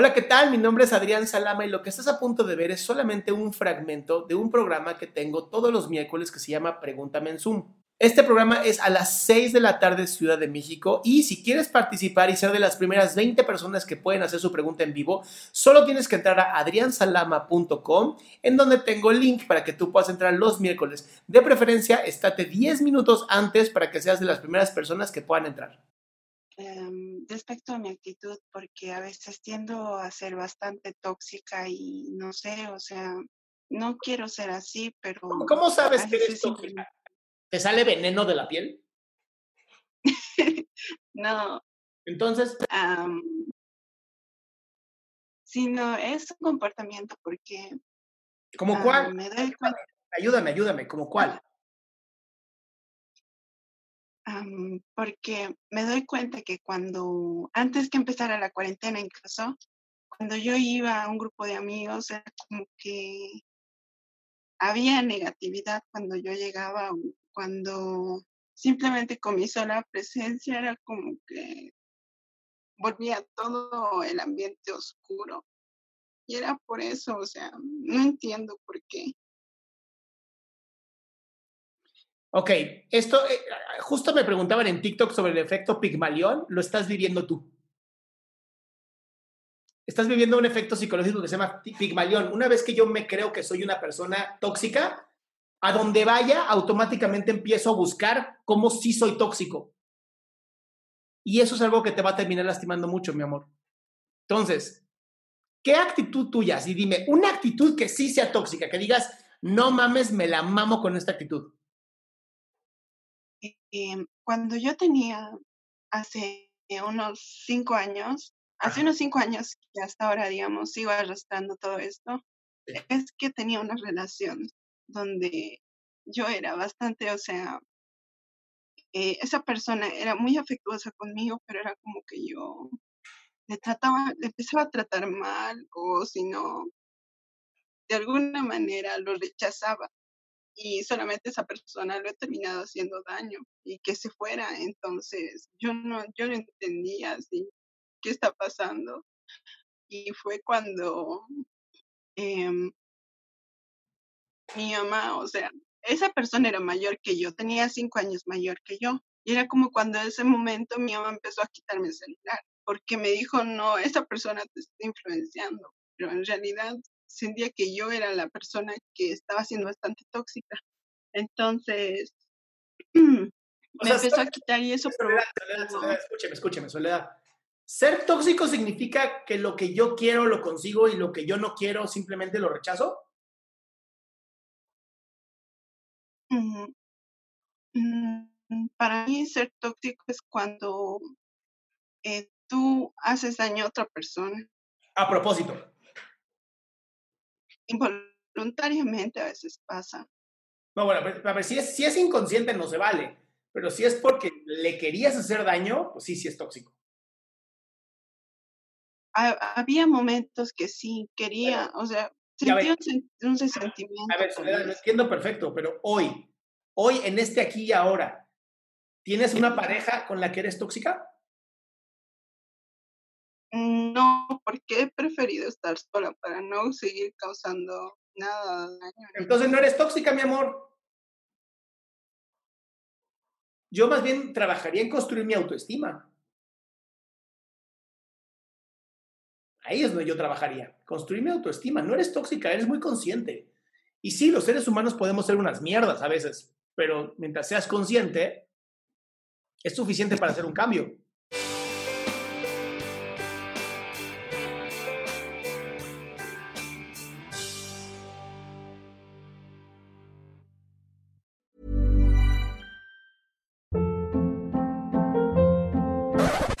Hola, ¿qué tal? Mi nombre es Adrián Salama y lo que estás a punto de ver es solamente un fragmento de un programa que tengo todos los miércoles que se llama Pregúntame en Zoom. Este programa es a las 6 de la tarde Ciudad de México y si quieres participar y ser de las primeras 20 personas que pueden hacer su pregunta en vivo, solo tienes que entrar a adriansalama.com en donde tengo el link para que tú puedas entrar los miércoles. De preferencia, estate 10 minutos antes para que seas de las primeras personas que puedan entrar. Em, respecto a mi actitud, porque a veces tiendo a ser bastante tóxica y no sé, o sea, no quiero ser así, pero... ¿Cómo sabes que eres tóxica? ¿Te sale veneno de la piel? no, Entonces, am, sino es un comportamiento porque ¿como ah, cuál? me doy cuenta, Ayúdame, ayúdame, ¿como cuál? Am, porque me doy cuenta que cuando, antes que empezara la cuarentena incluso, cuando yo iba a un grupo de amigos, era como que había negatividad cuando yo llegaba, cuando simplemente con mi sola presencia era como que volvía todo el ambiente oscuro. Y era por eso, o sea, no entiendo por qué. Ok, esto, eh, justo me preguntaban en TikTok sobre el efecto Pigmalión, lo estás viviendo tú. Estás viviendo un efecto psicológico que se llama Pi- Pigmalión. Una vez que yo me creo que soy una persona tóxica, a donde vaya, automáticamente empiezo a buscar cómo sí soy tóxico. Y eso es algo que te va a terminar lastimando mucho, mi amor. Entonces, ¿qué actitud tuya? Y dime, una actitud que sí sea tóxica, que digas, no mames, me la mamo con esta actitud. Em, cuando yo tenía hace unos cinco años, hace unos cinco años y hasta ahora, digamos, sigo arrastrando todo esto, es que tenía una relación donde yo era bastante, o sea, eh, esa persona era muy afectuosa conmigo, pero era como que yo le trataba, le empezaba a tratar mal o si no, de alguna manera lo rechazaba y solamente esa persona lo he terminado haciendo daño y que se fuera. Entonces, yo no, yo no entendía así qué está pasando. Y fue cuando em, mi mamá, o sea, esa persona era mayor que yo, tenía cinco años mayor que yo. Y era como cuando en ese momento mi mamá empezó a quitarme el celular, porque me dijo, no, esa persona te está influenciando. Pero en realidad sentía que yo era la persona que estaba siendo bastante tóxica. Entonces, me O sea, empezó a quitar y eso Soledad, Soledad, Soledad, escúcheme, escúcheme, Soledad. Ser tóxico significa que lo que yo quiero lo consigo y lo que yo no quiero simplemente lo rechazo. Mm, mm, Para mí ser tóxico es cuando eh, tú haces daño a otra persona A propósito. Involuntariamente a veces pasa. No, bueno, a ver, a ver, si es, si es inconsciente no se vale, pero si es porque le querías hacer daño, pues sí, sí es tóxico. Ha- había momentos que sí quería, o sea, ves. un, sen- un resentimiento. A ver, Soledad, lo entiendo perfecto, pero hoy, hoy en este aquí y ahora, ¿tienes una pareja con la que eres tóxica? ¿Por qué he preferido estar sola para no seguir causando nada de daño? Entonces no eres tóxica, mi amor. Yo más bien trabajaría en construir mi autoestima. Ahí es donde yo trabajaría. Construir mi autoestima. No eres tóxica, eres muy consciente. Y sí, los seres humanos podemos ser unas mierdas a veces, pero mientras seas consciente, es suficiente para hacer un cambio.